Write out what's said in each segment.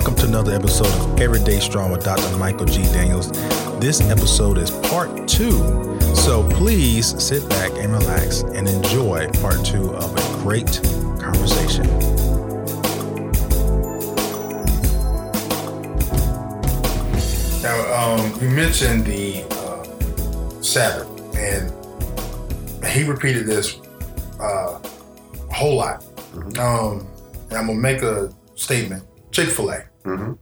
welcome to another episode of Everyday Strong with Dr. Michael G. Daniels. This episode is part two, so please sit back and relax and enjoy part two of a great conversation. Now, um, you mentioned the uh, Sabbath, and he repeated this uh, a whole lot. Um, and I'm gonna make a statement. Chick Fil A. Mhm.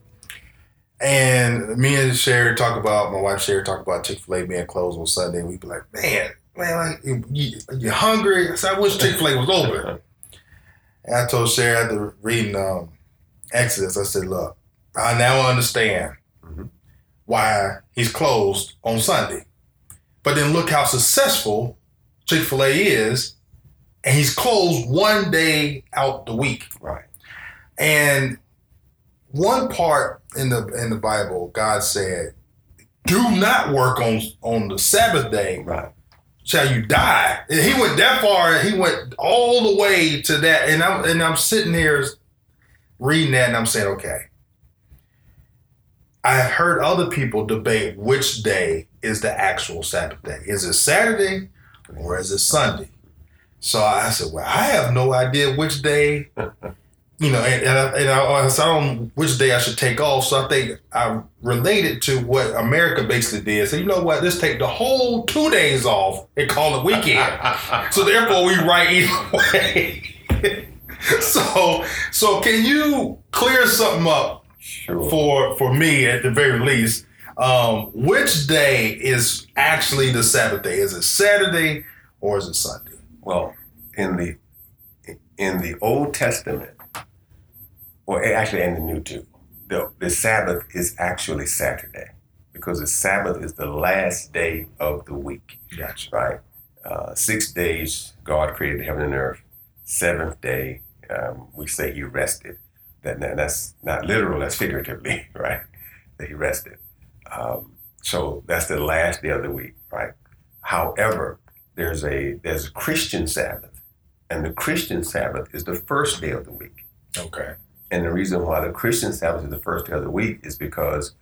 And me and Sherry talk about my wife Sherry talk about Chick Fil A being closed on Sunday. We'd be like, man, man, like, you, you, hungry? I said, I wish Chick Fil A was open. and I told Sherry after reading um, Exodus, I said, look, I now understand Mhm. why he's closed on Sunday. But then look how successful Chick Fil A is, and he's closed one day out the week. Right. And one part in the in the Bible, God said, "Do not work on on the Sabbath day, Right. shall you die." And he went that far. He went all the way to that. And I'm and I'm sitting here reading that, and I'm saying, okay. I have heard other people debate which day is the actual Sabbath day. Is it Saturday or is it Sunday? So I said, well, I have no idea which day you know, and, and, I, and I, I don't which day I should take off. So I think I related to what America basically did. So you know what? Let's take the whole two days off and call it weekend. so therefore, we write either way. so so can you clear something up Sure. for for me at the very least? Um, which day is actually the Sabbath day? Is it Saturday or is it Sunday? Well, in the in the Old Testament, or actually in the New too, the, the Sabbath is actually Saturday because the Sabbath is the last day of the week, Gotcha. right? Uh, six days God created heaven and earth. Seventh day, um, we say He rested. That that- that's not literal. That's figuratively, right? That He rested. Um, so that's the last day of the week, right? However, there's a there's a Christian Sabbath, and the Christian Sabbath is the first day of the week. Okay. And the reason why the Christian Sabbath is the first day of the week is because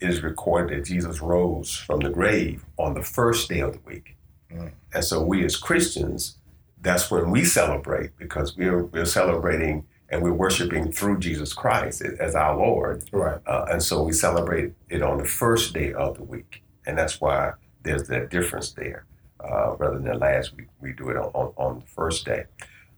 it is recorded that Jesus rose from the grave on the first day of the week. Mm. And so we as Christians, that's when we celebrate because we're we're celebrating and we're worshiping through Jesus Christ as our Lord. Right. Uh, and so we celebrate it on the first day of the week. And that's why there's that difference there. Uh, rather than last week, we do it on, on, on the first day.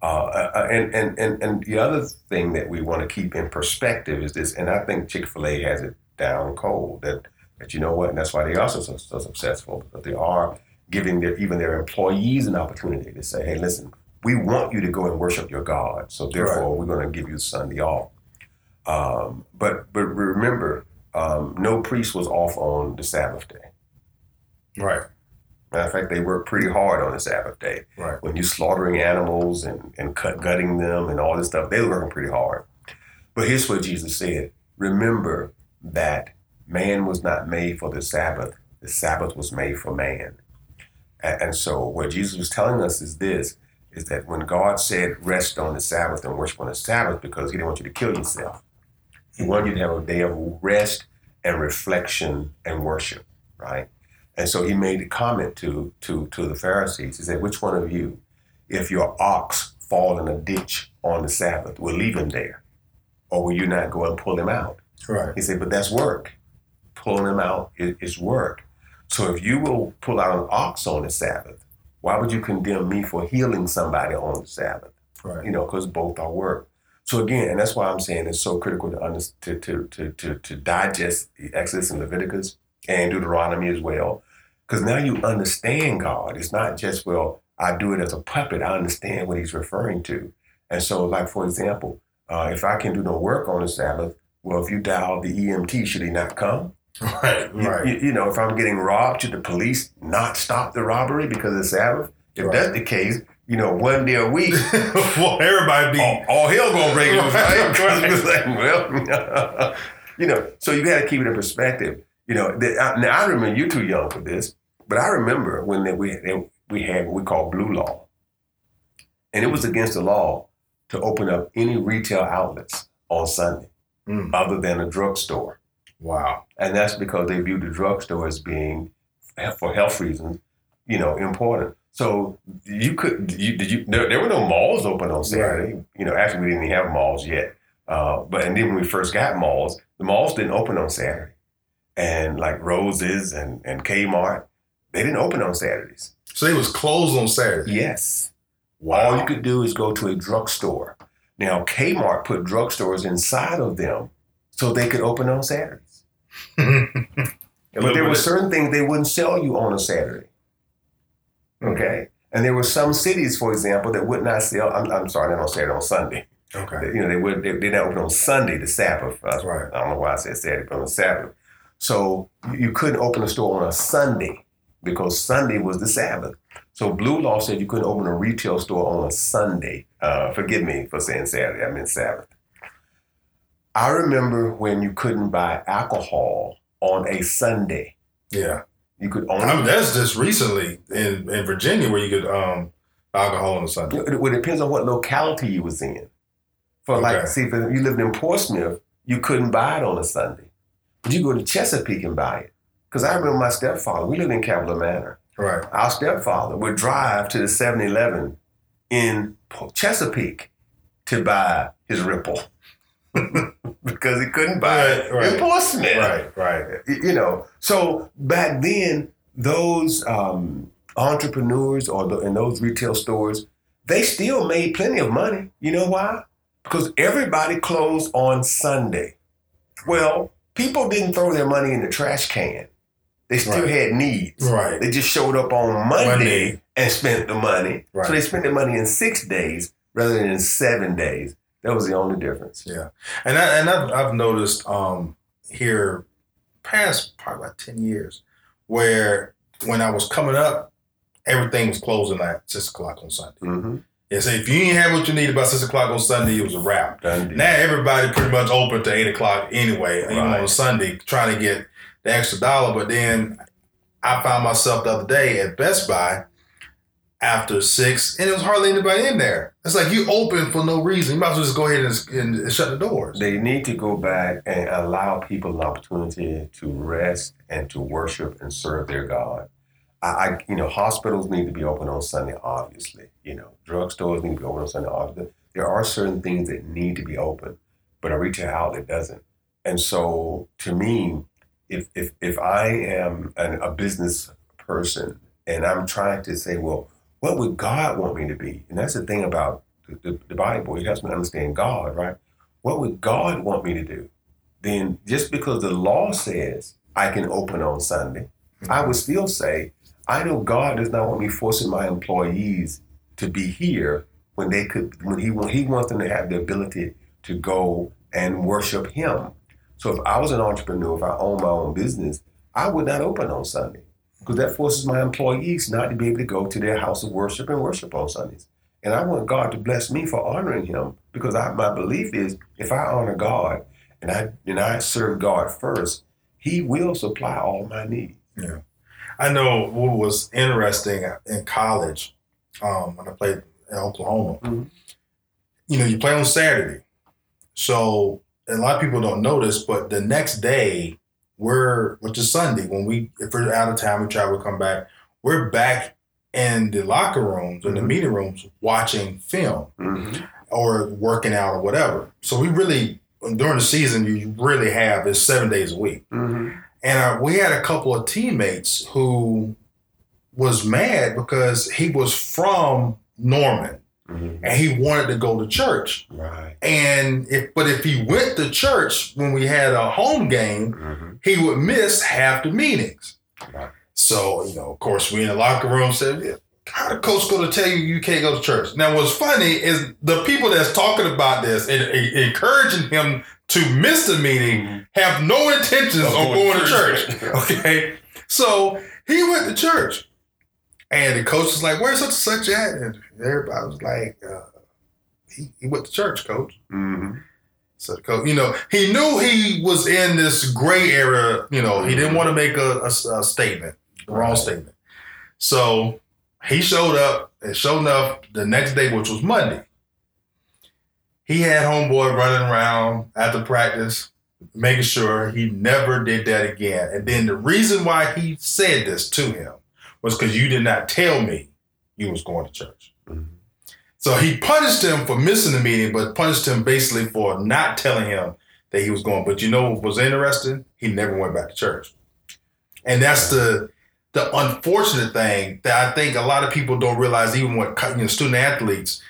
Uh, uh, and, and, and, and the other thing that we want to keep in perspective is this, and I think Chick fil A has it down cold that, that you know what, and that's why they are so, so, so successful, because they are giving their, even their employees an opportunity to say, hey, listen, we want you to go and worship your God. So therefore, we're going to give you Sunday off. Um, but but remember, um, no priest was off on the Sabbath day. Right. Matter of fact, they work pretty hard on the Sabbath day. Right. When you're slaughtering animals and, and cut gutting them and all this stuff, they were working pretty hard. But here's what Jesus said: Remember that man was not made for the Sabbath; the Sabbath was made for man. And, and so, what Jesus was telling us is this: is that when God said rest on the Sabbath and worship on the Sabbath, because He didn't want you to kill yourself, He wanted you to have a day of rest and reflection and worship, right? And so he made a comment to to to the Pharisees. He said, "Which one of you, if your ox fall in a ditch on the Sabbath, will leave him there, or will you not go and pull him out?" Right. He said, "But that's work. Pulling him out is, is work. So if you will pull out an ox on the Sabbath, why would you condemn me for healing somebody on the Sabbath? Right. You know, because both are work. So again, and that's why I'm saying it's so critical to under, to, to, to, to, to digest the Exodus and Leviticus and Deuteronomy as well. Because now you understand God. It's not just, well, I do it as a puppet. I understand what he's referring to. And so, like, for example, uh, if I can do no work on the Sabbath, well, if you dial the EMT, should he not come? Right. You- Right. You, you know, if I'm getting robbed, should the police not stop the robbery because of the Sabbath? If Right. that's the case, you know, one day a week, well, everybody be all, all hell gonna break loose, right? Right. Like, well, you know, so you got to keep it in perspective. You know, the, I, now I remember you're too young for this, but I remember when they, we they, we had what we call blue law, and it was against the law to open up any retail outlets on Sunday. Mm. other than a drugstore. Wow. And that's because they viewed the drugstore as being, for health reasons, you know, important. So you could, you, did you, there, there were no malls open on Saturday. You know, actually, we didn't even have malls yet. Uh, but and then when we first got malls, the malls didn't open on Saturday. And like Roses and, and Kmart, they didn't open on Saturdays. So they was closed on Saturday. Yes. Wow. All you could do is go to a drugstore. Now, Kmart put drugstores inside of them so they could open on Saturdays. But there were certain things they wouldn't sell you on a Saturday. Okay. And there were some cities, for example, that would not sell. I'm, I'm sorry, not on Saturday, on Sunday. Okay. You know, they would they, they not open on Sunday, the Sabbath. Uh, That's right. I don't know why I said Saturday, but on Sabbath. So you- couldn't open a store on a Sunday because Sunday was the Sabbath. So Blue Law said you couldn't open a retail store on a Sunday. Uh, forgive me for saying Saturday. I meant Sabbath. I remember when you couldn't buy alcohol on a Sunday. Yeah. You could only. I mean, that's just recently in, in Virginia where you could um alcohol on a Sunday. It, well, it depends on what locality you was in. For Okay. like, see, if you lived in Portsmouth, you couldn't buy it on a Sunday, but you go to Chesapeake and buy it. Because I remember my stepfather. We lived in Capitol Manor. Right. Our stepfather would drive to the 7-Eleven in Chesapeake to buy his Ripple because he couldn't buy it Right, right. in Portsmouth Right. Right. you know so back then those um, entrepreneurs or the, in those retail stores they still made plenty of money you know why because everybody closed on sunday well people didn't throw their money in the trash can they still Right. had needs Right. they just showed up on monday, Monday. and spent the money Right. so they spent the money in six days rather than in seven days that was the only difference Yeah, and I, and I've, I've noticed um here past probably about ten years where when I was coming up, everything was closing at six o'clock on Sunday. mm-hmm. Yeah, so if you didn't have what you needed by six o'clock on Sunday, it was a wrap. Now everybody pretty much open to eight o'clock anyway, even on Sunday, trying to get the extra dollar. But then I found myself the other day at Best Buy after six, and it was hardly anybody in there. It's like you open for no reason. You might as well just go ahead and, and shut the doors. They need to go back and allow people an opportunity to rest and to worship and serve their God. I, I you know, hospitals need to be open on Sunday, obviously. You know, drugstores need to be open on Sunday, obviously. There are certain things that need to be open, but a retail outlet doesn't. And so, to me, if if if I am an, a business person and I'm trying to say, well, what would God want me to be? And that's the thing about the, the, the Bible. It helps me understand God, right? what would God want me to do? Then just because the law says I can open on Sunday, I would still say, I know God does not want me forcing my employees to be here when they could when he want he wants them to have the ability to go and worship him. So if I was an entrepreneur, if I owned my own business, I would not open on Sunday. Because that forces my employees not to be able to go to their house of worship and worship on Sundays. And I want God to bless me for honoring him because I, my belief is if I honor God and I and I serve God first, he will supply all my needs. I know what was interesting in college um, when I played in Oklahoma. Mhm. You know, you play on Saturday, so a lot of people don't notice, but the next day we're which is Sunday when we if we're out of town, we travel, come back, we're back in the locker rooms in the Mhm. meeting rooms watching film Mm-hmm. or working out or whatever. So we really during the season you really have is seven days a week. Mm-hmm. And uh, we had a couple of teammates who was mad because he was from Norman Mm-hmm. and he wanted to go to church. Right. And if but if he went to church when we had a home game, Mm-hmm. he would miss half the meetings. Right. So, you know, of course, we in the locker room said, "Yeah, how the coach going to tell you you can't go to church? Now, what's funny is the people that's talking about this and, and encouraging him to miss the meeting have no intentions Of on going going to church. church. Okay. So he went to church. And the coach was like, Where's such and such at? And everybody was like, uh, he, he went to church, coach. Mm-hmm. So the coach, you know, he knew he was in this gray area. You know, he didn't want to make a, a- a statement, wrong Right. statement. So he showed up, and sure enough, the next day, which was Monday, he had homeboy running around after practice, making sure he never did that again. And then the reason why he said this to him was because you did not tell me you was going to church. Mhm. So he punished him for missing the meeting, but punished him basically for not telling him that he was going. But you know what was interesting? He never went back to church. And that's the the unfortunate thing that I think a lot of people don't realize, even you know, student athletes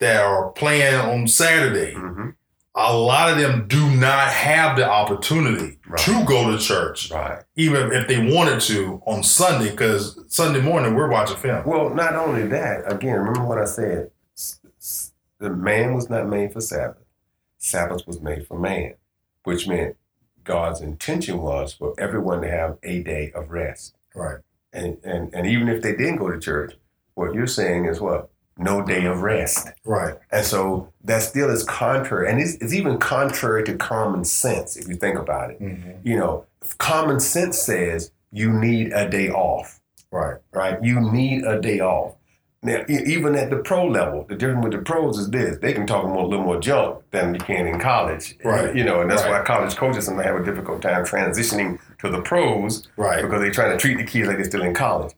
that are playing on Saturday, Mhm. a lot of them do not have the opportunity Right. to go to church, Right. even if they wanted to on Sunday, because Sunday morning we're watching film. Well, not only that, again, remember what I said. The man was not made for Sabbath. Sabbath was made for man, which meant God's intention was for everyone to have a day of rest. Right. And, and, and even if they didn't go to church, what you're saying is what? No day of rest. Right. And so that still is contrary. And it's, it's even contrary to common sense if you think about it. Mhm. You know, common sense says you need a day off Right. right? You need a day off. Now, even at the pro level, the difference with the pros is this: they can talk more, a little more junk than you can in college, Right. You know, and that's Right. why college coaches sometimes have a difficult time transitioning to the pros Right. because they're trying to treat the kids like they're still in college.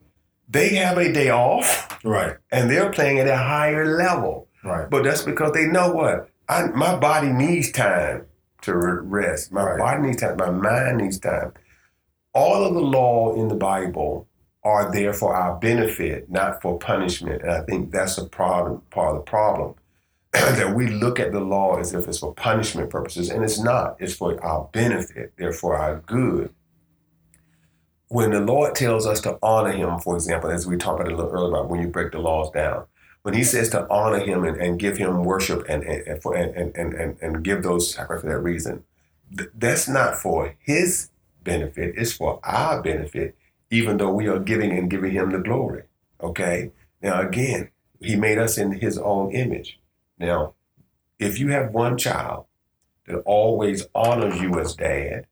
They have a day off, Right. and they're playing at a higher level, Right. but that's because they know what I, my body needs time to rest. My Right. body needs time. My mind needs time. All of the law in the Bible are there for our benefit, not for punishment. And I think that's a problem, part of the problem. that we look at the law as if it's for punishment purposes, and it's not. It's for our benefit, they're our good. When the Lord tells us to honor Him, for example, as we talked about a little earlier about when you break the laws down, when He says to honor Him and, and give Him worship and and, and, and, and, and give those sacrifices for that reason, th- that's not for His benefit. It's for our benefit, even though we are giving and giving Him the glory. Okay. Now again, He made us in His own image. Now, if you have one child that always honors you as dad,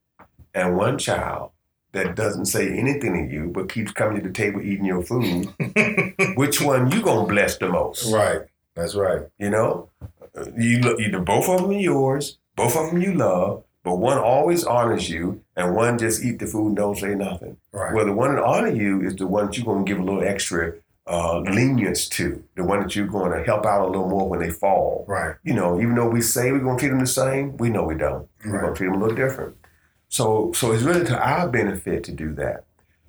and one child that doesn't say anything to you but keeps coming to the table eating your food, which one you gonna bless the most? right. That's right. You know, you look, either both of them are yours, both of them you love, but one always honors you, and one just eat the food and don't say nothing. Right. Well, the one that honor you is the one that you're gonna give a little extra uh, lenience to, the one that you're going to help out a little more when they fall right. you know, even though we say we're gonna treat them the same, we know we don't. Right. We're gonna treat them a little different. So, so it's really to our benefit to do that.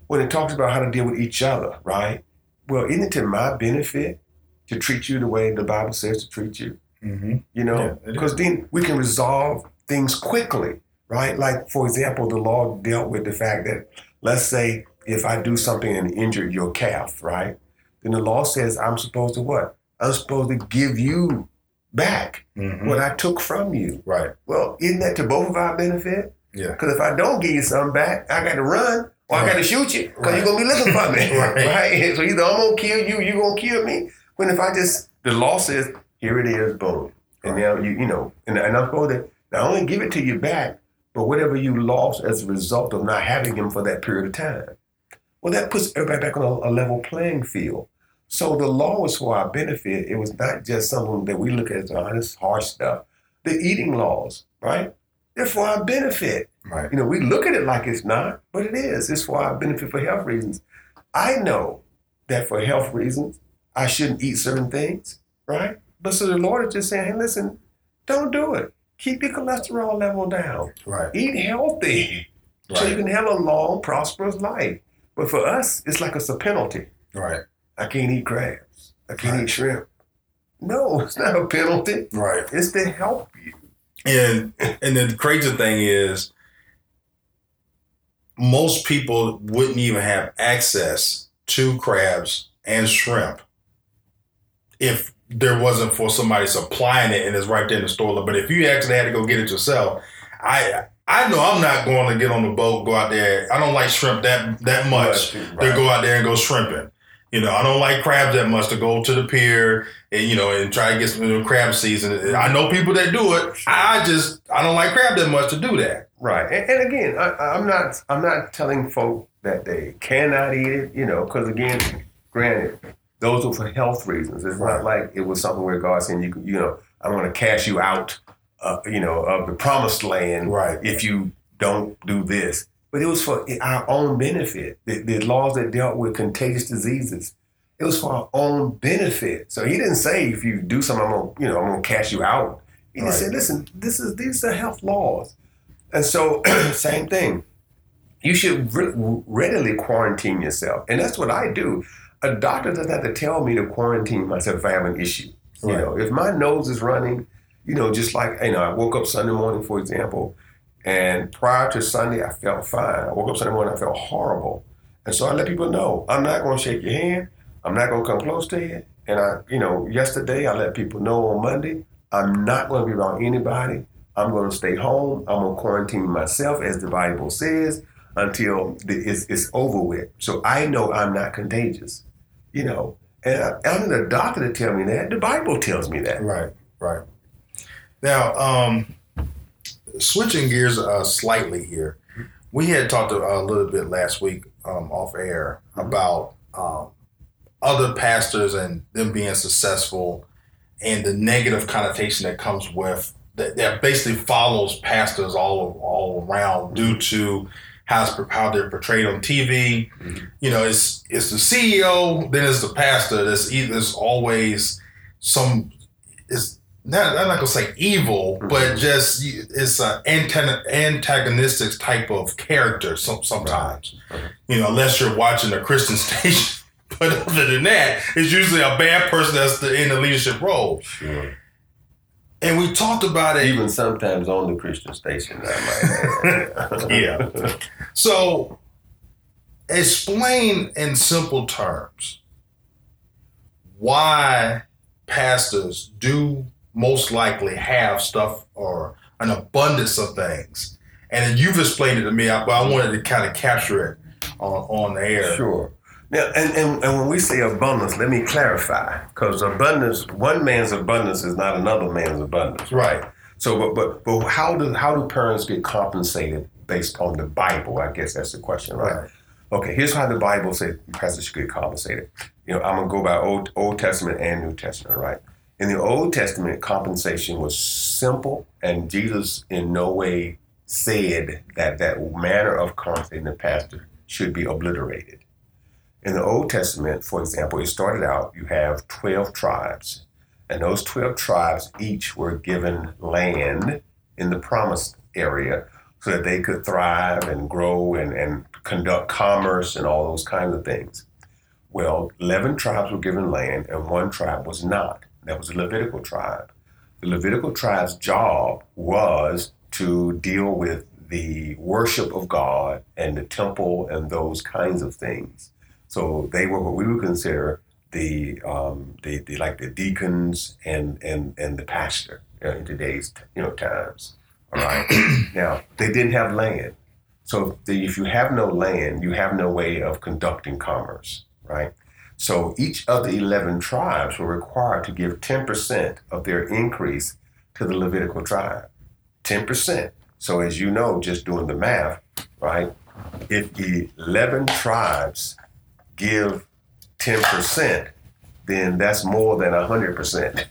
When it talks about how to deal with each other, right? Well, isn't it to my benefit to treat you the way the Bible says to treat you? Mm-hmm. You know, because then we can resolve things quickly, right? Like, for example, the law dealt with the fact that, let's say, if I do something and injure your calf, right? Then the law says I'm supposed to what? I'm supposed to give you back Mm-hmm. what I took from you. Right. Well, isn't that to both of our benefit? Yeah. Because if I don't give you something back, I got to run or I got to shoot you because Right. you're gonna be looking for me, Right. right. So either I'm gonna kill you, you're gonna kill me. When if I just the law says here it is, boom, and Right. now you you know, and, and I'm supposed to not only give it to you back, but whatever you lost as a result of not having him for that period of time. Well, that puts everybody back on a, a level playing field. So the law was for our benefit. It was not just something that we look at as this harsh stuff. The eating laws, right? They're for our benefit. Right. You know, we look at it like it's not, but it is. It's for our benefit for health reasons. I know that for health reasons, I shouldn't eat certain things, right? But so the Lord is just saying, hey, listen, don't do it. Keep your cholesterol level down. Right. Eat healthy right. so you can have a long, prosperous life. But for us, it's like it's a penalty. Right. I can't eat crabs. I can't Right. eat shrimp. No, it's not a penalty. Right. It's to help you. And and the crazy thing is, most people wouldn't even have access to crabs and shrimp if there wasn't for somebody supplying it and it's right there in the store. But if you actually had to go get it yourself, I I know I'm not going to get on the boat, go out there. I don't like shrimp that that much to Right. go out there and go shrimping. You know, I don't like crabs that much to go to the pier and you know and try to get some you know, crab season. I know people that do it. I just I don't like crab that much to do that. Right, and, and again, I, I'm not I'm not telling folk that they cannot eat it, you know, because again, granted, those are for health reasons. It's Right. not like it was something where God saying you you know, I'm going to cast you out, uh, you know, of the promised land Right. if you don't do this. But it was for our own benefit. The, the laws that dealt with contagious diseases, it was for our own benefit. So he didn't say if you do something, I'm gonna, you know, I'm gonna cash you out. He just said, listen, this is these are health laws. And so, same thing. You should re- readily quarantine yourself, and that's what I do. A doctor doesn't have to tell me to quarantine myself if I have an issue. You know, if my nose is running, you know, just like you know, I woke up Sunday morning, for example, and prior to Sunday, I felt fine. I woke up Sunday morning, I felt horrible, and so I let people know I'm not going to shake your hand. I'm not going to come close to you. And I, you know, yesterday I let people know on Monday I'm not going to be around anybody. I'm going to stay home. I'm going to quarantine myself, as the Bible says, until the, it's, it's over with. So I know I'm not contagious, you know. And I, I don't need a doctor to tell me that. The Bible tells me that. Right, right. Now, um, switching gears uh, slightly here, we had talked a, little bit last week um, off air about um, other pastors and them being successful and the negative connotation that comes with that, that basically follows pastors all all around due to how, how they're portrayed on TV. Mhm. You know, it's it's the CEO, then it's the pastor. There's either there's always some it's not I'm not gonna say evil, but mm-hmm. just it's an antagon- antagonistic type of character. Some sometimes, Right. you know, unless you're watching a Christian station. But other than that, it's usually a bad person that's the, in the leadership role. Sure. And we talked about it. Even sometimes on the Christian station, I might. Yeah. So, explain in simple terms why pastors do most likely have stuff or an abundance of things. And you've explained it to me, but I wanted to kind of capture it on, on the air. Sure. Now, and, and, and when we say abundance, let me clarify, because abundance, one man's abundance is not another man's abundance. Right. So, but but but how do how do parents get compensated based on the Bible? I guess that's the question, right? Right. Okay, here's how the Bible says pastors should get compensated. You know, I'm gonna go by Old Old Testament and New Testament, right? In the Old Testament, compensation was simple, and Jesus in no way said that that manner of compensating the pastor should be obliterated. In the Old Testament, for example, it started out you have 12 tribes, and those 12 tribes each were given land in the promised area so that they could thrive and grow and, and conduct commerce and all those kinds of things. Well, 11 tribes were given land, and one tribe was not. That was the Levitical tribe. The Levitical tribe's job was to deal with the worship of God and the temple and those kinds of things. So they were what we would consider the, um, the, the like the deacons and and and the pastor in today's you know times. All right. now they didn't have land, so the, if you have no land, you have no way of conducting commerce, right? So each of the eleven tribes were required to give ten percent of their increase to the Levitical tribe. Ten percent. So as you know, just doing the math, right? If eleven tribes give 10%, then that's more than 100%,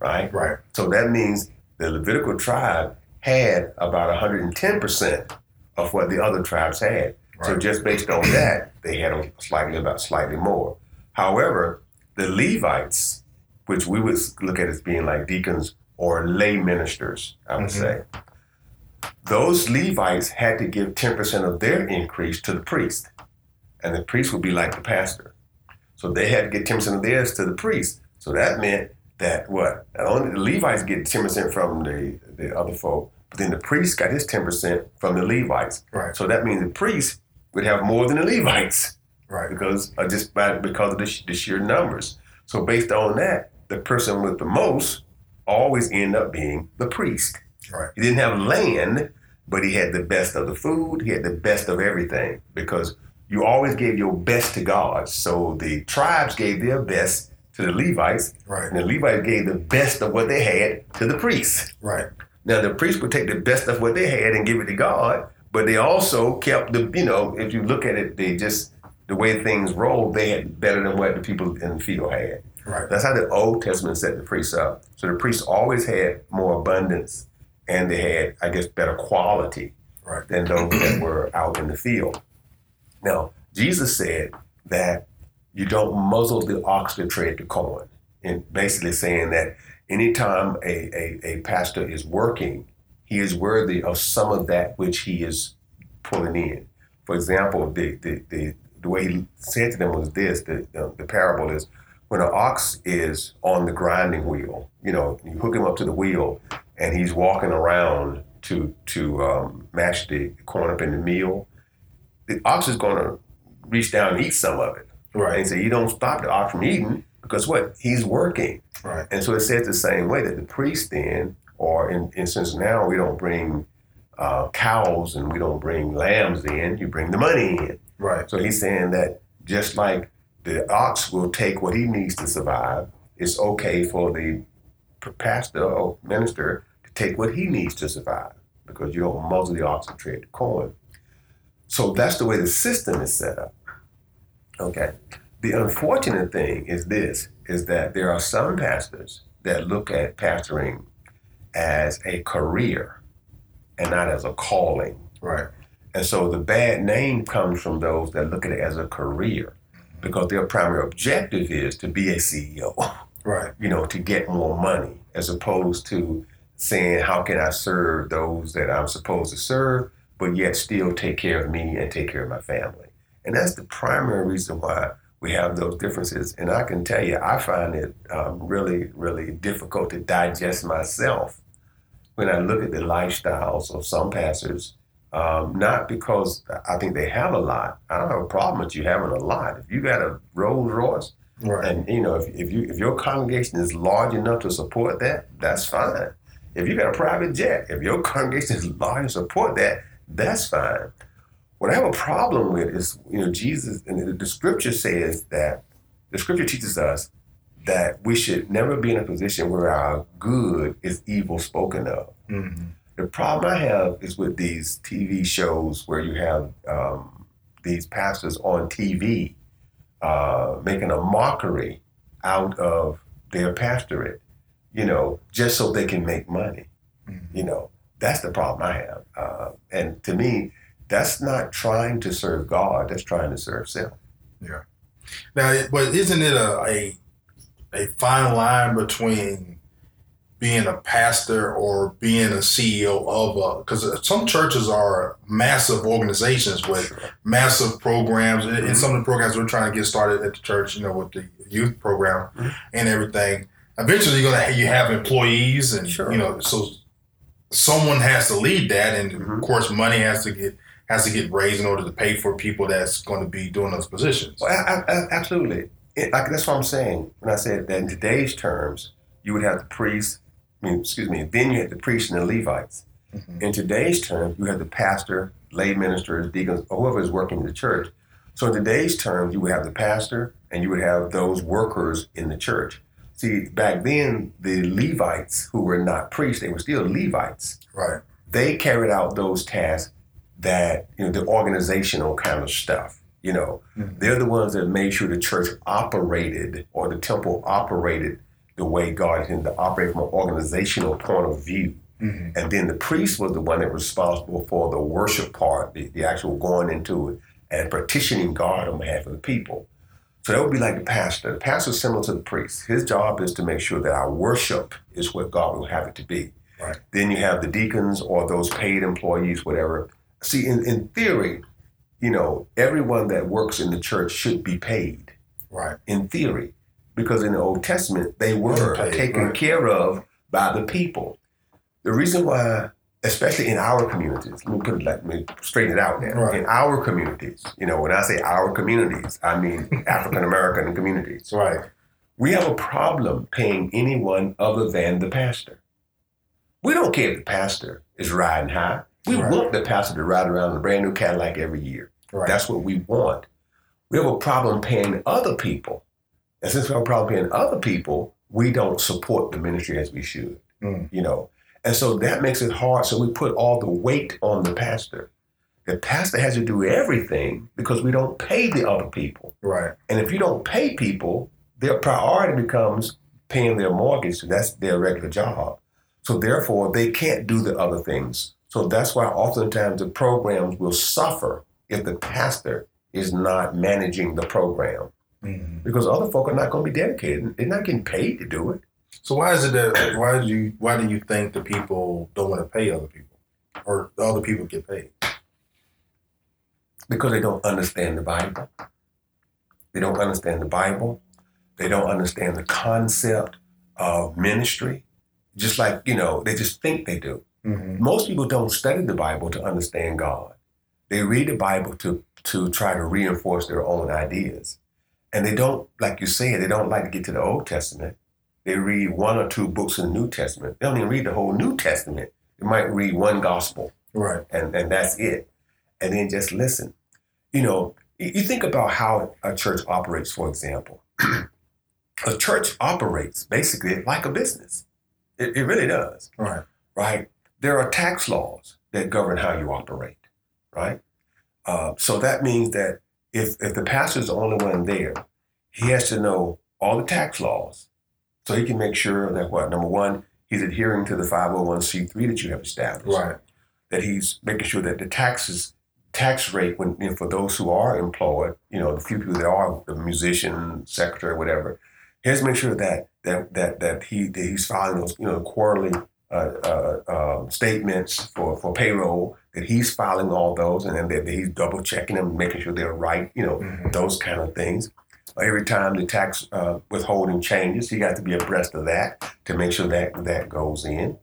right? Right. So that means the Levitical tribe had about 110% of what the other tribes had. Right. So just based on that, they had a slightly about slightly more. However, the Levites, which we would look at as being like deacons or lay ministers, I would Mhm. say, those Levites had to give 10% of their increase to the priest. And the priest would be like the pastor. So they had to get 10% of theirs to the priest. So that meant that what? Not only the Levites get 10% from the, the other folk, but then the priest got his 10% from the Levites. Right. So that means the priest would have more than the Levites Right. because uh, just by, because of the, sh- the sheer numbers. So based on that, the person with the most always end up being the priest. Right. He didn't have land, but he had the best of the food. He had the best of everything because you always gave your best to God. So the tribes gave their best to the Levites, Right. and the Levites gave the best of what they had to the priests. Right. Now the priests would take the best of what they had and give it to God, but they also kept the you know if you look at it, they just the way things rolled, they had better than what the people in the field had. Right. That's how the Old Testament set the priests up. So the priests always had more abundance and they had, I guess, better quality Right. than those that were out in the field. Now, Jesus said that you don't muzzle the ox to tread the corn, and basically saying that anytime a, a, a pastor is working, he is worthy of some of that which he is pulling in. For example, the, the, the, the way he said to them was this the, the, the parable is when an ox is on the grinding wheel, you know, you hook him up to the wheel and he's walking around to to um, mash the corn up in the meal, the ox is going to reach down and eat some of it. Right. And so you don't stop the ox from eating because what? He's working. Right. And so it says the same way that the priest then, or in, in since now we don't bring uh, cows and we don't bring lambs in, you bring the money in. Right. So he's saying that just like the ox will take what he needs to survive, it's okay for the pastor or minister to take what he needs to survive because you don't muzzle the ox and trade the corn. So that's the way the system is set up. Okay. The unfortunate thing is this is that there are some pastors that look at pastoring as a career and not as a calling. Right. And so the bad name comes from those that look at it as a career because their primary objective is to be a CEO, Right. you know, to get more money, as opposed to saying, how can I serve those that I'm supposed to serve, but yet still take care of me and take care of my family. And that's the primary reason why we have those differences. And I can tell you, I find it um, really, really difficult to digest myself when I look at the lifestyles of some pastors um, not because I think they have a lot. I don't have a problem with you having a lot. If you got a Rolls Royce, Right. and you know, if, if you if your congregation is large enough to support that, that's fine. If you got a private jet, if your congregation is large to support that, that's fine. What I have a problem with is, you know, Jesus and the, the scripture says that the scripture teaches us that we should never be in a position where our good is evil spoken of. Mm-hmm. The problem I have is with these TV shows where you have um, these pastors on TV uh, making a mockery out of their pastorate, you know, just so they can make money. Mhm. You know, that's the problem I have. Uh, and to me, that's not trying to serve God, that's trying to serve self. Yeah. Now, but isn't it a, a a fine line between being a pastor or being a CEO of a? Because some churches are massive organizations with massive programs, and- and some of the programs we're trying to get started at the church, you know, with the youth program Mhm. and everything. Eventually, you're gonna you have employees, and Sure. you know, so someone has to lead that, and Mhm. of course, money has to get has to get raised in order to pay for people that's going to be doing those positions. Well, I, I- absolutely. It, like, that's what I'm saying when I said that in today's terms, you would have the priests, I mean, excuse me, then you had the priests and the Levites. Mhm. In today's terms, you have the pastor, lay ministers, deacons, whoever is working in the church. So in today's terms, you would have the pastor and you would have those workers in the church. See, back then, the Levites, who were not priests, they were still Levites. Right. They carried out those tasks that, you know, the organizational kind of stuff, you know. Mhm. They're the ones that made sure the church operated or the temple operated the way God intended to operate from an organizational point of view. hmm And then the priest was the one that was responsible for the worship part, the, the actual going into it and petitioning God on behalf of the people. So that would be like the pastor. The pastor is similar to the priest. His job is to make sure that our worship is what God will have it to be. Right. Then you have the deacons or those paid employees, whatever. See, in, in theory, you know, everyone that works in the church should be paid Right. in theory, because in the Old Testament they were Paid, taken right. care of by the people. The reason why, especially in our communities, let me put it like, let me straighten it out now. Right. In our communities, you know, when I say our communities, I mean African American communities. Right. We have a problem paying anyone other than the pastor. We don't care if the pastor is riding high. We Right. want the pastor to ride around in a brand new Cadillac every year. Right. That's what we want. We have a problem paying other people. And since we have a problem paying other people, we don't support the ministry as we should. Mm. You know. And so that makes it hard. So we put all the weight on the pastor. The pastor has to do everything because we don't pay the other people. right. And if you don't pay people, their priority becomes paying their mortgage. That's their regular job. So therefore, they can't do the other things. So that's why oftentimes the programs will suffer if the pastor is not managing the program Mhm. because other folk are not going to be dedicated. They're not getting paid to do it. So why is it that why do you why do you think the people don't want to pay other people, or the other people get paid? because they don't understand the Bible. They don't understand the Bible. They don't understand the concept of ministry. Just like, you know, they just think they do. Mm-hmm. Most people don't study the Bible to understand God. They read the Bible to, to try to reinforce their own ideas. And they don't, like you said, they don't like to get to the Old Testament. They read one or two books in the New Testament. They don't even read the whole New Testament. They might read one gospel Right. and, and that's it. And then just listen. You know, you you think about how a church operates, for example. a church operates basically like a business. It, it really does, Right. right? There are tax laws that govern how you operate, right? Uh, so that means that if, if the pastor's the only one there, he has to know all the tax laws so he can make sure that what, number one, he's adhering to the 501c3 that you have established Right. that he's making sure that the taxes tax rate when you know, for those who are employed, you know, the few people that are the musician, secretary, whatever, he has to make sure that that that that he that he's filing those you know quarterly uh, uh, uh, statements for for payroll. That he's filing all those, and then that, he's double checking them, making sure they're right. You know, Mhm. those kind of things. Every time the tax uh, withholding changes, he got to be abreast of that to make sure that that goes in.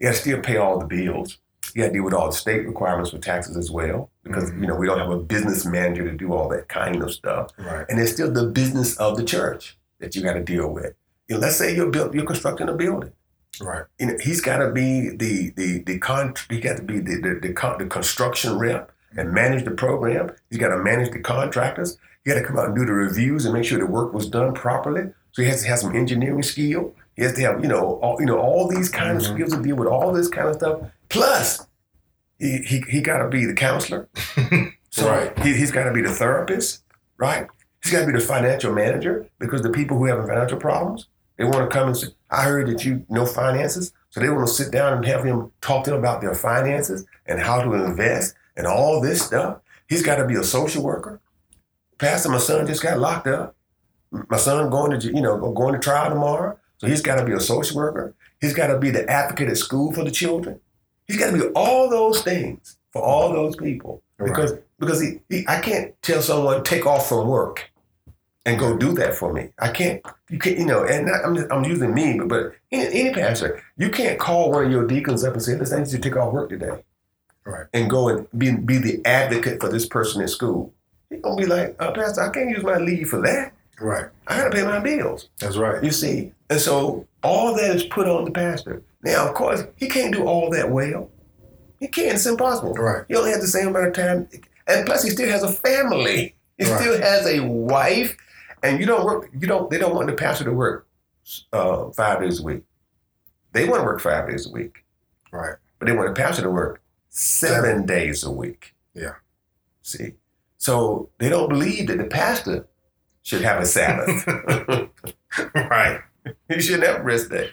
He got to still pay all the bills. You got to deal with all the state requirements for taxes as well, because Mhm. you know we don't have a business manager to do all that kind of stuff. Right. And it's still the business of the church that you got to deal with. You know, let's say you're built, you're constructing a building. Right. You know, he's got to be the the the con. He got to be the the, the, con, the construction rep and manage the program. He's got to manage the contractors. He got to come out and do the reviews and make sure the work was done properly. So he has to have some engineering skill. He has to have you know all you know all these kind Mhm. of skills to deal with all this kind of stuff. Plus, he he, he got to be the counselor. So Right. he, he's got to be the therapist, right? He's got to be the financial manager because the people who have financial problems, they want to come and I heard that you know finances. So they want to sit down and have him talk to them about their finances and how to invest and all this stuff. He's got to be a social worker. Pastor, my son just got locked up. My son going to, you know, going to trial tomorrow. So he's got to be a social worker. He's got to be the advocate at school for the children. He's got to be all those things for all those people because because he, he, I can't tell someone take off from work and go do that for me. I can't. You can't. You know. And not, I'm just, I'm using me, but but any, any pastor, you can't call one of your deacons up and say, "Listen, I need you to take off work today," Right. and go and be be the advocate for this person at school. He's gonna be like, uh, "Pastor, I can't use my leave for that. Right. I gotta pay my bills." That's right. You see, and so all that is put on the pastor. Now, of course, he can't do all that well. He can't. It's impossible. Right. He only has the same amount of time, and plus, he still has a family. He Right. still has a wife, and you don't work. You don't. They don't want the pastor to work uh, five days a week. They want to work five days a week, Right. but they want the pastor to work seven, days a week. Yeah. See, so they don't believe that the pastor should have a Sabbath. right. He should have rest day.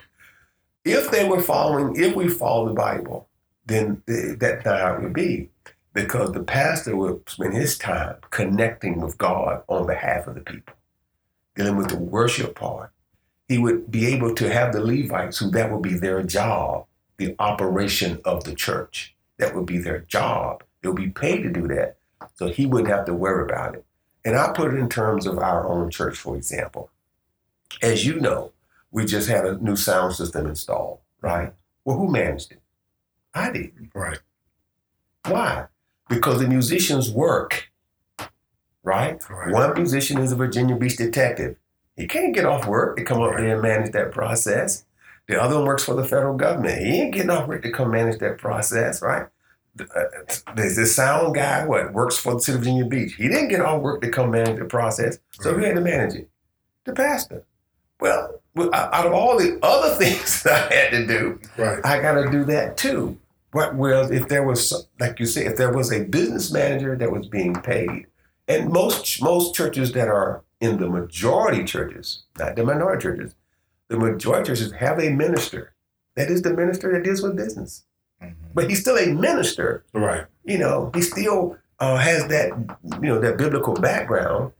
If they were following, if we follow the Bible, then that that's not how it would be. Because the pastor would spend his time connecting with God on behalf of the people, dealing with the worship part. He would be able to have the Levites, who that would be their job, the operation of the church. That would be their job. They would be paid to do that. So he wouldn't have to worry about it. And I put it in terms of our own church, for example. As you know, we just had a new sound system installed, right? Well, who managed it? I did. Right. Why? Because the musicians work, right? Right. One musician is a Virginia Beach detective. He can't get off work to come up there and manage that process. The other one works for the federal government. He ain't getting off work to come manage that process, right? The- uh, There's this sound guy, what, works for the city of Virginia Beach. He didn't get off work to come manage the process. So who had to manage it? The pastor. Well, well, out of all the other things that I had to do, Right. I got to do that too. What well, if there was, like you said, if there was a business manager that was being paid, and most most churches that are in the majority churches, not the minority churches, the majority churches have a minister. That is the minister that deals with business. Mhm. But he's still a minister. Right. You know, he still uh, has that, you know, that biblical background.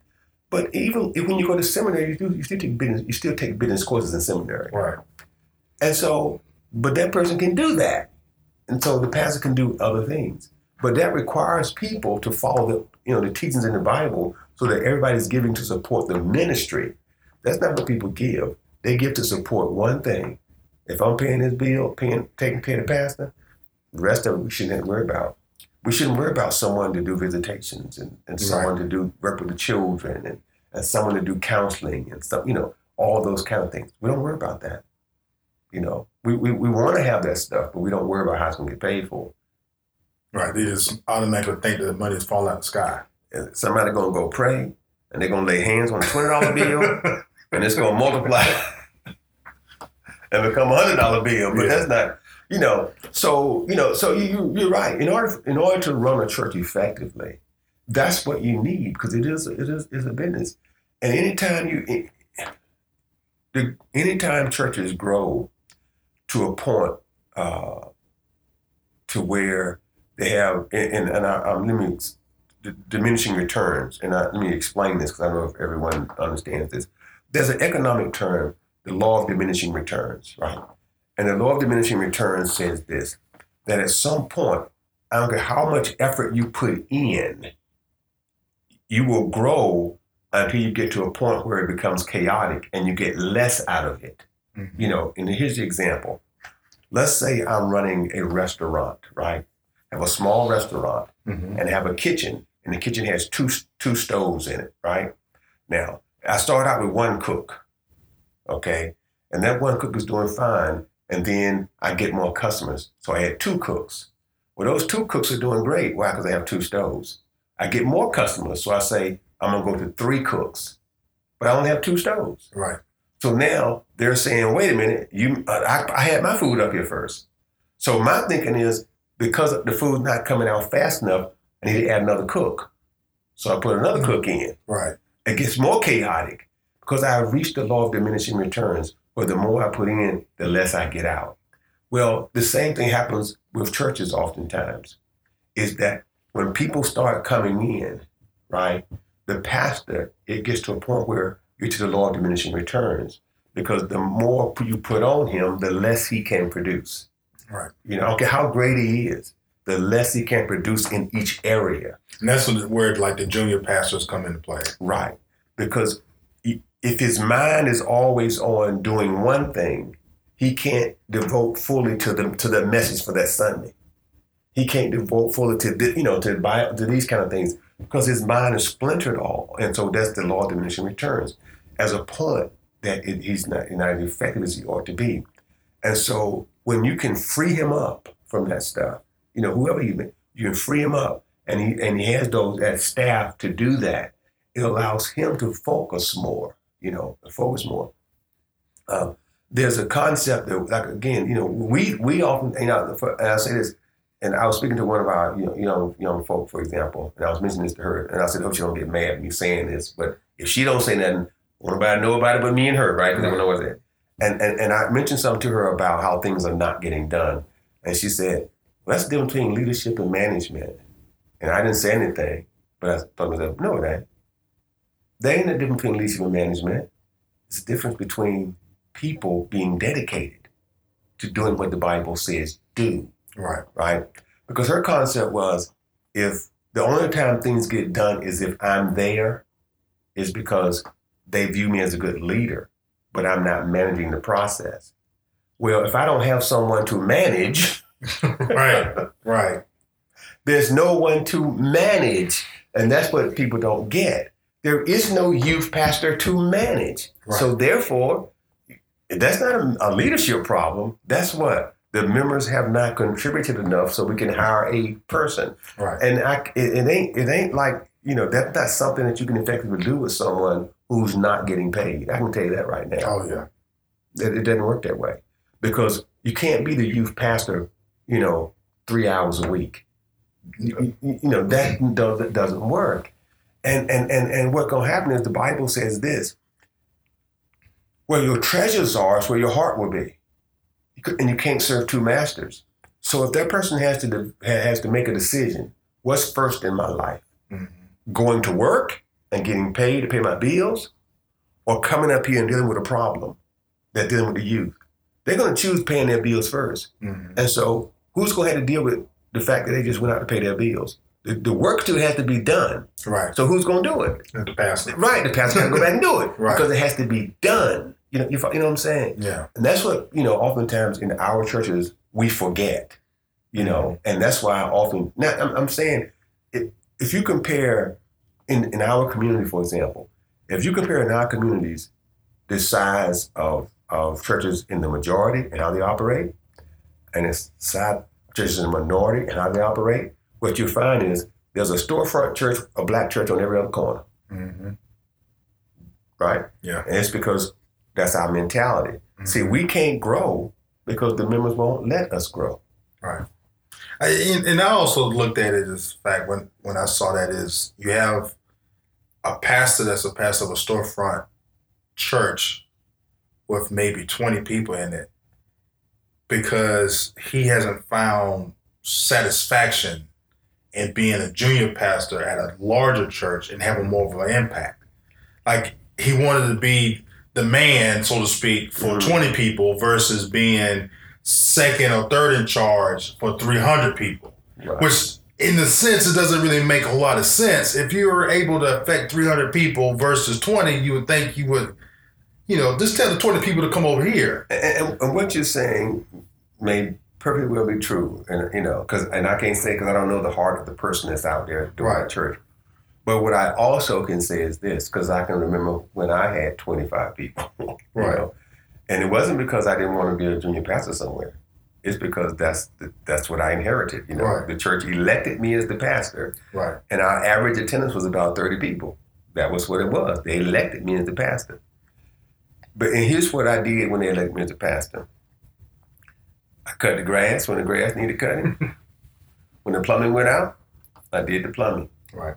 But even if, when you go to seminary, you, do, you still take business. You still take business courses in seminary. Right. And so, but that person can do that. And so the pastor can do other things. But that requires people to follow the, you know, the teachings in the Bible so that everybody's giving to support the ministry. That's not what people give. They give to support one thing. If I'm paying this bill, paying taking care of the pastor, the rest of it we shouldn't worry about. We shouldn't worry about someone to do visitations and, and someone to do work with the children and, and someone to do counseling and stuff, you know, all those kind of things. We don't worry about that. You know, we, we, we want to have that stuff, but we don't worry about how it's going to get paid for. Right. They just automatically think that the money is falling out of the sky. And somebody going to go pray and they're going to lay hands on a $20 bill and it's going to multiply and become a $100 bill. But Yeah. that's not, you know, so, you know, so you, you, you're right. In order, in order to run a church effectively, that's what you need because it is, it is, it's a business. And anytime you, the, anytime churches grow to a point uh, to where they have, and, and I, I'm, let me d- diminishing returns. And I, let me explain this because I don't know if everyone understands this. There's an economic term, the law of diminishing returns, right? And the law of diminishing returns says this that at some point, I don't care how much effort you put in, you will grow until you get to a point where it becomes chaotic and you get less out of it. Mhm. You know, and here's the example. Let's say I'm running a restaurant, right? Have a small restaurant Mhm. and have a kitchen, and the kitchen has two two stoves in it, right? Now, I start out with one cook, okay, and that one cook is doing fine, and then I get more customers, so I had two cooks. Well, those two cooks are doing great. Why? Because they have two stoves. I get more customers, so I say I'm gonna go to three cooks, but I only have two stoves. Right. So now they're saying, wait a minute, you, uh, I, I had my food up here first. So my thinking is because the food's not coming out fast enough, I need to add another cook. So I put another cook mm-hmm. in. Right. It gets more chaotic because I have reached the law of diminishing returns, where the more I put in, the less I get out. Well, the same thing happens with churches oftentimes, is that when people start coming in, right, the pastor, it gets to a point where you're to the law of diminishing returns because the more you put on him, the less he can produce. Right. You know, okay, how great he is, the less he can produce in each area. And that's where like the junior pastors come into play. Right. Because if his mind is always on doing one thing, he can't devote fully to the to the message for that Sunday. He can't devote fully to the, you know to buy to these kind of things because his mind is splintered all, and so that's the law of diminishing returns. As a point that it, he's not not as effective as he ought to be, and so when you can free him up from that stuff, you know whoever you you can free him up, and he and he has those that staff to do that it allows him to focus more, you know, focus more. Um, there's a concept that, like again, you know, we we often, you know, and I say this, and I was speaking to one of our you know, young young folk, for example, and I was mentioning this to her, and I said, hope she don't get mad at me saying this, but if she don't say nothing, nobody know about it but me and her, right? Because I know what's it. And, and and I mentioned something to her about how things are not getting done, and she said, well, that's the difference between leadership and management. And I didn't say anything, but I thought to myself, no, it ain't. There ain't a difference between leadership and management. It's a difference between people being dedicated to doing what the Bible says do, Right. right? Because her concept was if the only time things get done is if I'm there, is because they view me as a good leader, but I'm not managing the process. Well, if I don't have someone to manage, Right. Right. there's no one to manage. And that's what people don't get. There is no youth pastor to manage. Right. So therefore, that's not a, a leadership problem. That's what the members have not contributed enough, so we can hire a person. Right. And I, it, it ain't it ain't like you know that that's something that you can effectively do with someone who's not getting paid. I can tell you that right now. Oh yeah. It, it doesn't work that way because you can't be the youth pastor, you know, three hours a week. You, you- you know that does, doesn't work. And and and and what's gonna happen is the Bible says this: where your treasures are is where your heart will be, and you can't serve two masters. So if that person has to de- has to make a decision, what's first in my life? Mhm. Going to work and getting paid to pay my bills, or coming up here and dealing with a problem that dealing with the youth? They're gonna choose paying their bills first. Mhm. And so, who's going to have to deal with the fact that they just went out to pay their bills? The, the work still has to be done. Right. So, who's going to do it? The pastor. Right, the pastor got to go back and do it Right. because it has to be done. You know, you, you know what I'm saying? Yeah. And that's what you know. Oftentimes in our churches, we forget. You know, and that's why I often. Now, I'm, I'm saying, if, if you compare in in our community, for example, if you compare in our communities the size of of churches in the majority and how they operate, and the size of churches in the minority and how they operate, what you find is there's a storefront church, a black church on every other corner, hmm right? Yeah. And it's because that's our mentality. See, we can't grow because the members won't let us grow. I, and, and I also looked at it as fact when when I saw that is you have a pastor that's a pastor of a storefront church with maybe 20 people in it because he hasn't found satisfaction in being a junior pastor at a larger church and having more of an impact. Like he wanted to be the man, so to speak, for Mhm. 20 people versus being second or third in charge for 300 people, Right. which in the sense, it doesn't really make a lot of sense. If you were able to affect 300 people versus 20, you would think you would, you know, just tell the 20 people to come over here. And, and, what you're saying may perfectly well be true, and you know, because and I can't say because I don't know the heart of the person that's out there doing Right. the church. But what I also can say is this, because I can remember when I had 25 people, Right. know, and it wasn't because I didn't want to be a junior pastor somewhere. It's because that's the, that's what I inherited. You know, Right. the church elected me as the pastor, Right. and our average attendance was about 30 people. That was what it was. They elected me as the pastor. But and here's what I did when they elected me as the pastor. I cut the grass when the grass needed cutting. when the plumbing went out, I did the plumbing. Right.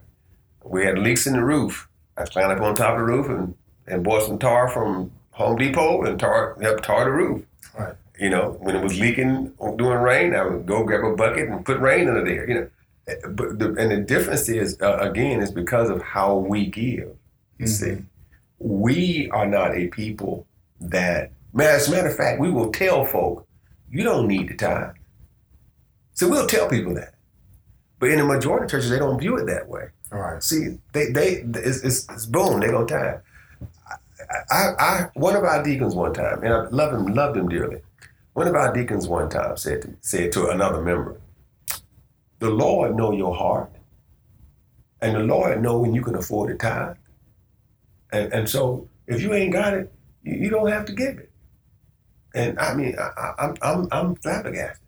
We had leaks in the roof. I climbed up on top of the roof and, and bought some tar from Home Depot and tar helped tar the roof. Right. You know, when it was leaking during rain, I would go grab a bucket and put rain under there. You know, Uh, but the, and the difference is uh, again is because of how we give. You see, we are not a people that. As a matter of fact, we will tell folk, you don't need the tithe. So we'll tell people that. But in the majority of churches, they don't view it that way. All right. See, they they it's, it's, it's boom, they gonna tithe. I, I, one of our deacons one time, and I love him, loved him dearly. One of our deacons one time said to, said to another member, "The Lord know your heart, and the Lord know when you can afford to tithe, and and so if you ain't got it, you, you don't have to give it." And I mean, I, I, I'm I'm I'm flabbergasted.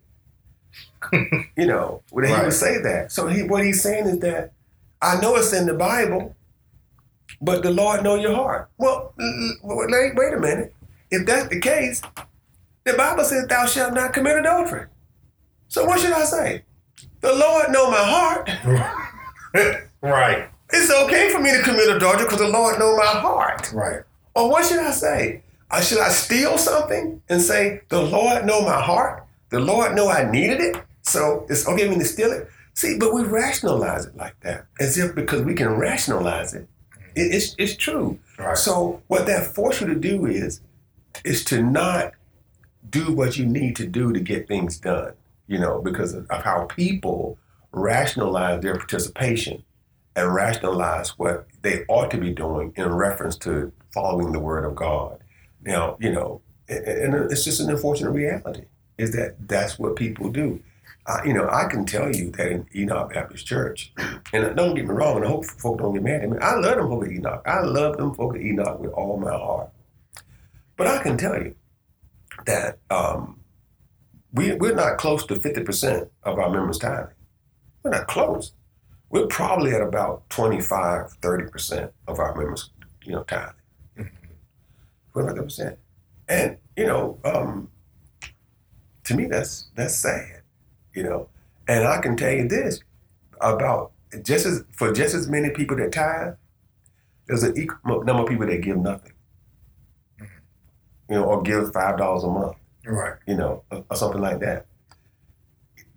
you know, when he would say that. So he what he's saying is that I know it's in the Bible, but the Lord know your heart. Well, wait, wait a minute. If that's the case, the Bible says thou shalt not commit adultery. So what should I say? The Lord know my heart. right. It's okay for me to commit adultery because the Lord know my heart. Right. Or what should I say? Uh, should I steal something and say, the Lord know my heart? The Lord know I needed it? So it's okay for me to steal it? See, but we rationalize it like that. As if because we can rationalize it, it- it's, it's true. Right. So what that forces you to do is, is to not do what you need to do to get things done, you know, because of of how people rationalize their participation and rationalize what they ought to be doing in reference to following the word of God. Now, you know, and it's just an unfortunate reality is that that's what people do. Uh, you know, I can tell you that in Enoch Baptist Church, and don't get me wrong, and I hope folk don't get mad at me. I love them folk at Enoch. I love them folk at Enoch with all my heart. But I can tell you that um, we, we're not close to 50% of our members tithing. We're not close. We're probably at about 25, 30% of our members, you know, tithing. 25%. And, you know, um, to me, that's that's sad, you know. And I can tell you this about just as for just as many people that tithe, there's an equal number of people that give nothing. You know, or give five dollars a month. Right. You know, or, or something like that.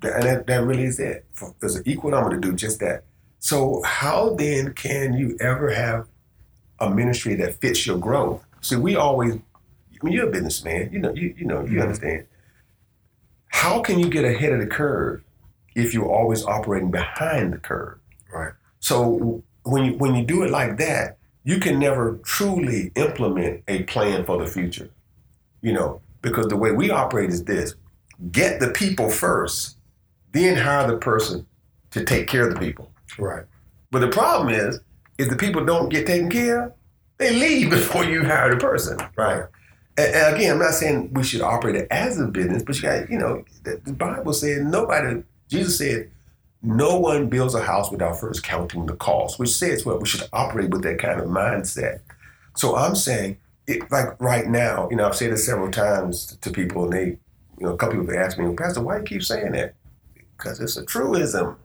And that, that really is it. For, there's an equal number to do just that. So how then can you ever have a ministry that fits your growth? See, we always, I mean, you're a businessman. You know, you you know, you Mhm. understand. How can you get ahead of the curve if you're always operating behind the curve? Right. So when you when you do it like that, you can never truly implement a plan for the future. You know, because the way we operate is this: get the people first, then hire the person to take care of the people. Right. But the problem is, if the people don't get taken care of, they leave before you hire the person. Right. And, and again, I'm not saying we should operate it as a business, but you got, you know, the, Bible said nobody, Jesus said, no one builds a house without first counting the cost, which says what we should operate with that kind of mindset. So I'm saying, it, like right now, you know, I've said it several times to people, and they, you know, a couple people have asked me, Pastor, why do you keep saying that? Because it's a truism.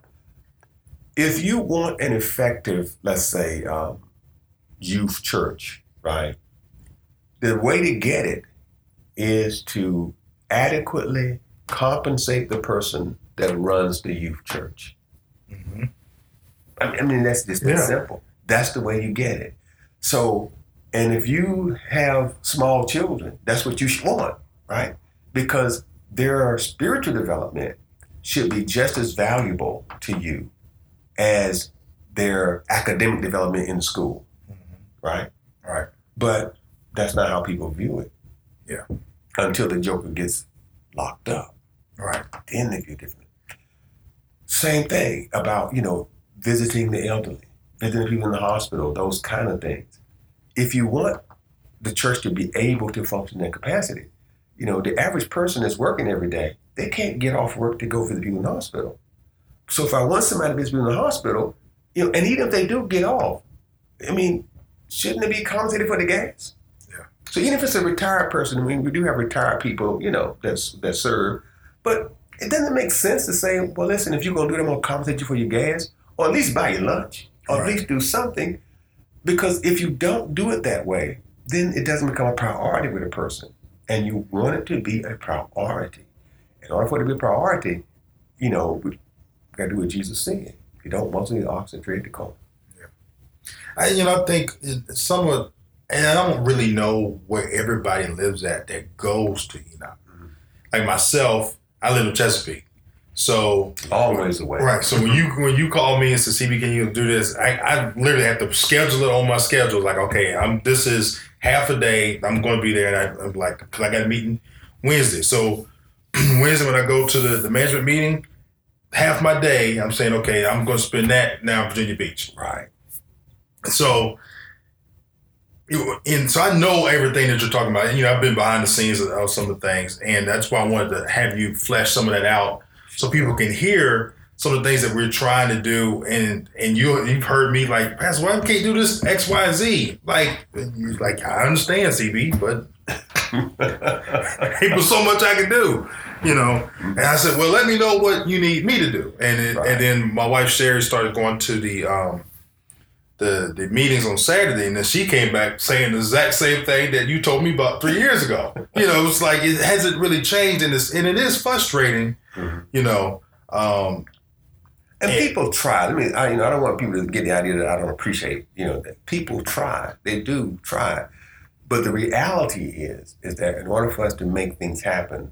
If you want an effective, let's say, um, youth church, right? The way to get it is to adequately compensate the person that runs the youth church. hmm I mean, that's just that Yeah. simple. That's the way you get it. So, and if you have small children, that's what you should want, right? Because their spiritual development should be just as valuable to you as their academic development in school, right? Right. But that's not how people view it. Yeah. Until the joker gets locked up Right. then they view differently. Same thing about, you know, visiting the elderly, visiting people in the hospital, those kind of things. If you want the church to be able to function in that capacity, you know, the average person that's working every day, they can't get off work to go visit people in the hospital. So if I want somebody to visit people in the hospital, you know, and even if they do get off, I mean, shouldn't it be compensated for the gas? Yeah. So even if it's a retired person, mean, we do have retired people, you know, that's that serve, but it doesn't make sense to say, well, listen, if you're gonna do it, I'm gonna compensate you for your gas, or at least buy your lunch, or Right. at least do something. Because if you don't do it that way, then it doesn't become a priority with a person. And you want it to be a priority. In order for it to be a priority, you know, we gotta do what Jesus said. If you don't want to the oxen trade the colt. I, you know, I think somewhat, and I don't really know where everybody lives at that goes to Enoch. Mhm. Like myself, I live in Chesapeake, so Always away. right. So when you when you call me and say, "CB, can you do this?" I, I literally have to schedule it on my schedule. Like, okay, I'm this is half a day. I'm going to be there, and I, I'm like, because I got a meeting Wednesday. So Wednesday when I go to the, the management meeting, half my day, I'm saying, okay, I'm going to spend that now in Virginia Beach. Right. So, and so I know everything that you're talking about. You know, I've been behind the scenes of, some of the things, and that's why I wanted to have you flesh some of that out so people can hear some of the things that we're trying to do. And and you you've heard me like, Pastor, why can't do this X Y Z? Like, you like I understand, CB, but but so much I can do, you know. And I said, well, let me know what you need me to do. And it, Right. and then my wife Sherry started going to the um, the the meetings on Saturday, and then she came back saying the exact same thing that you told me about three years ago. You know, it's like it hasn't really changed, and it's and it is frustrating. Mhm. You know, um, And people try. I mean, I, you know, I don't want people to get the idea that I don't appreciate. You know, that people try. They do try. But the reality is, is that in order for us to make things happen,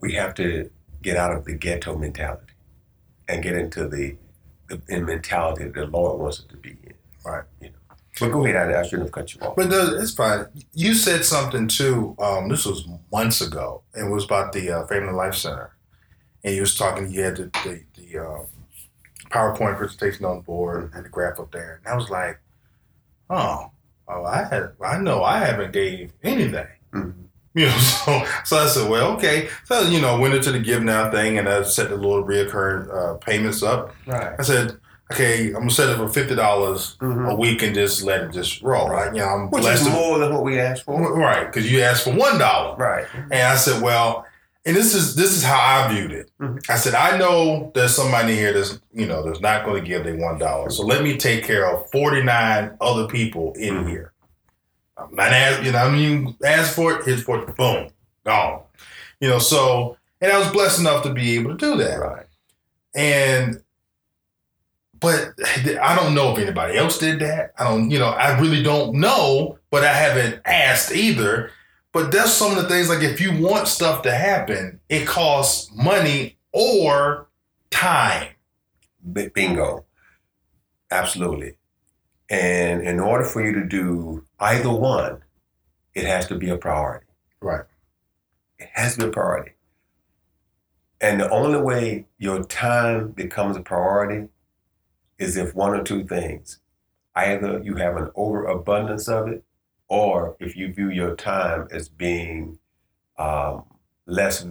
we have to get out of the ghetto mentality and get into the the in mentality that the Lord wants us to be in. Right. You know. But go ahead. I, I shouldn't have cut you off. but the, it's fine. You said something too. Um, this was months ago. It was about the uh, Family Life Center, and you was talking. You had the the, the uh, PowerPoint presentation on the board and the graph up there, and I was like, oh, oh, I had, I know I haven't gave anything. Mhm. You know, so so I said, well, okay. So you know, went into the give now thing, and I set the little reoccurring uh, payments up. Right. I said, okay, I'm gonna set it for fifty dollars a Mhm. week and just let it just roll. Right? You know, I'm Which blessed. is more than what we asked for. right? Because you asked for one dollar, Right. and I said, well, and this is this is how I viewed it. Mhm. I said, I know there's somebody here that's you know that's not going to give their one dollar. So let me take care of 49 other people in Mhm. here. I'm not asking, you know, I mean, ask for it, here's for it, boom, gone. You know, so and I was blessed enough to be able to do that. Right. And but I don't know if anybody else did that. I don't, you know, I really don't know, but I haven't asked either. But that's some of the things like if you want stuff to happen, it costs money or time. Bingo. Absolutely. And in order for you to do either one, it has to be a priority. Right. It has to be a priority. And the only way your time becomes a priority is if one or two things. Either you have an overabundance of it, or if you view your time as being um, less,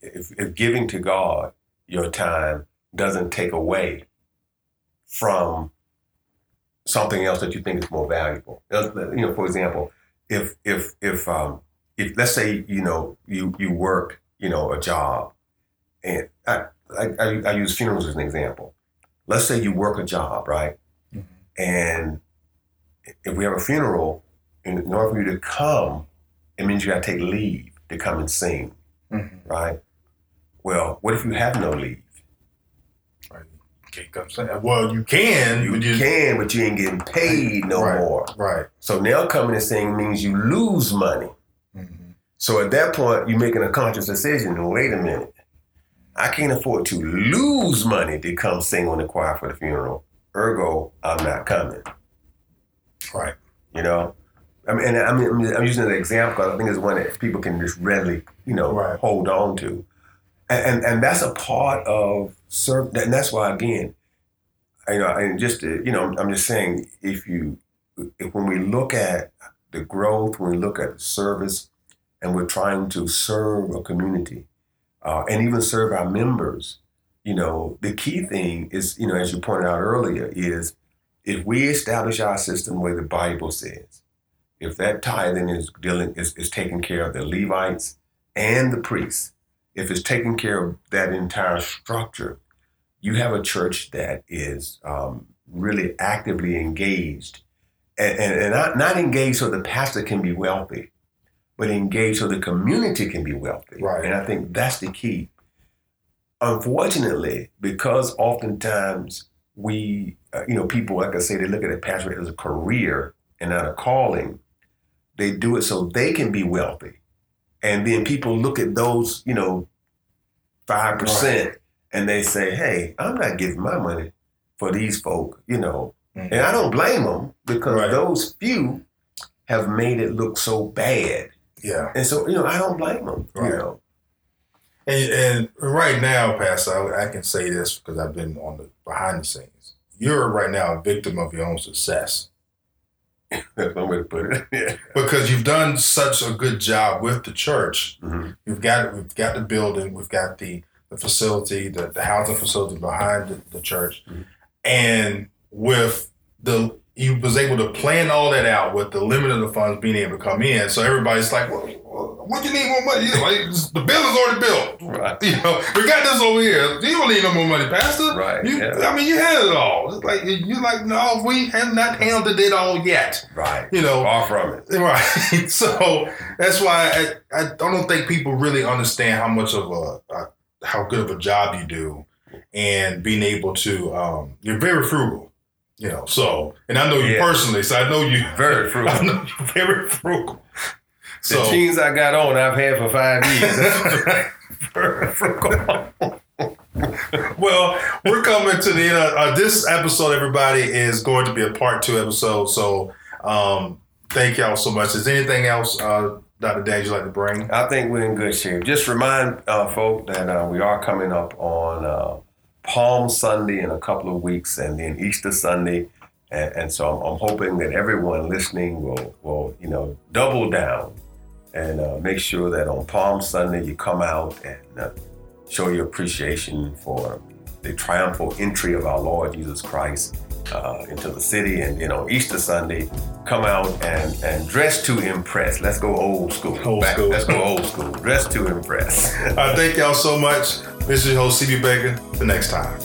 if, if giving to God your time doesn't take away from something else that you think is more valuable. You know, for example, if if if um, if let's say you know you you work you know a job, and I I, I, I use funerals as an example. Let's say you work a job, right? Mhm. And if we have a funeral, in order for you to come, it means you got to take leave to come and sing, right? Well, what if you have no leave? Right. Can't come Well, you can. You you- can, but you ain't getting paid no Right. more. Right. So now coming and sing means you lose money. Mhm. So at that point, you're making a conscious decision. Wait a minute. I can't afford to lose money to come sing on the choir for the funeral. Ergo, I'm not coming. Right. You know, I mean, and I mean, I'm- using an example because I think it's one that people can just readily, you know, Right. hold on to, and, and and that's a part of serve, and that's why again, you know, and just to, you know, I'm just saying if you, if when we look at the growth, when we look at the service, and we're trying to serve a community, uh, and even serve our members, you know, the key thing is, you know, as you pointed out earlier, is if we establish our system where the Bible says, if that tithing is dealing is, is taking care of the Levites and the priests, if it's taking care of that entire structure, you have a church that is um, really actively engaged, and, and, and not, not engaged so the pastor can be wealthy, but engage so the community can be wealthy. Right. And I think that's the key. Unfortunately, because oftentimes we, uh, you know, people, like I say, they look at a pastor as a career and not a calling. They do it so they can be wealthy. And then people look at those, you know, 5% and they say, hey, I'm not giving my money for these folk, you know. Mhm. And I don't blame them because Right. those few have made it look so bad. Yeah. And so, you know, I don't blame them, Right. you know. And, and right now, Pastor, I, I can say this because I've been on the behind the scenes. You're right now a victim of your own success That's one way to put it. yeah. because you've done such a good job with the church. Mhm. We've got we've got the building, we've got the the facility, the, the housing facility behind the, the church, Mhm. and with the you was able to plan all that out with the limit of the funds being able to come in. So everybody's like, well, what do you need more money? You know, like, the building's already built. Right. You know, we got this over here. You don't need no more money, Pastor. Right, You, yeah. I mean, you had it all. It's like you're like, no, we have not handled it all yet. Right. You know, Far from it. Right. So that's why I, I don't think people really understand how much of a, a how good of a job you do and being able to um you're very frugal. You know, so and I know you Yeah. personally, so I know you Very frugal. I know you're very frugal. The jeans I got on, I've had for five years. very frugal. well, we're coming to the end of uh, this episode. Everybody is going to be a part two episode. So, um, thank y'all so much. Is anything else, uh, Dr. Dan, you'd like to bring? I think we're in good shape. Just remind uh, folk that uh, we are coming up on uh, Palm Sunday in a couple of weeks, and then Easter Sunday, and, and so I'm, I'm hoping that everyone listening will will you know double down and uh, make sure that on Palm Sunday you come out and uh, show your appreciation for the triumphal entry of our Lord Jesus Christ uh, into the city, and you know Easter Sunday, come out and and dress to impress. Let's go old school. Old Back- school. Let's go old school. Dress to impress. I thank y'all so much. This is your host, CB Baker. The next time.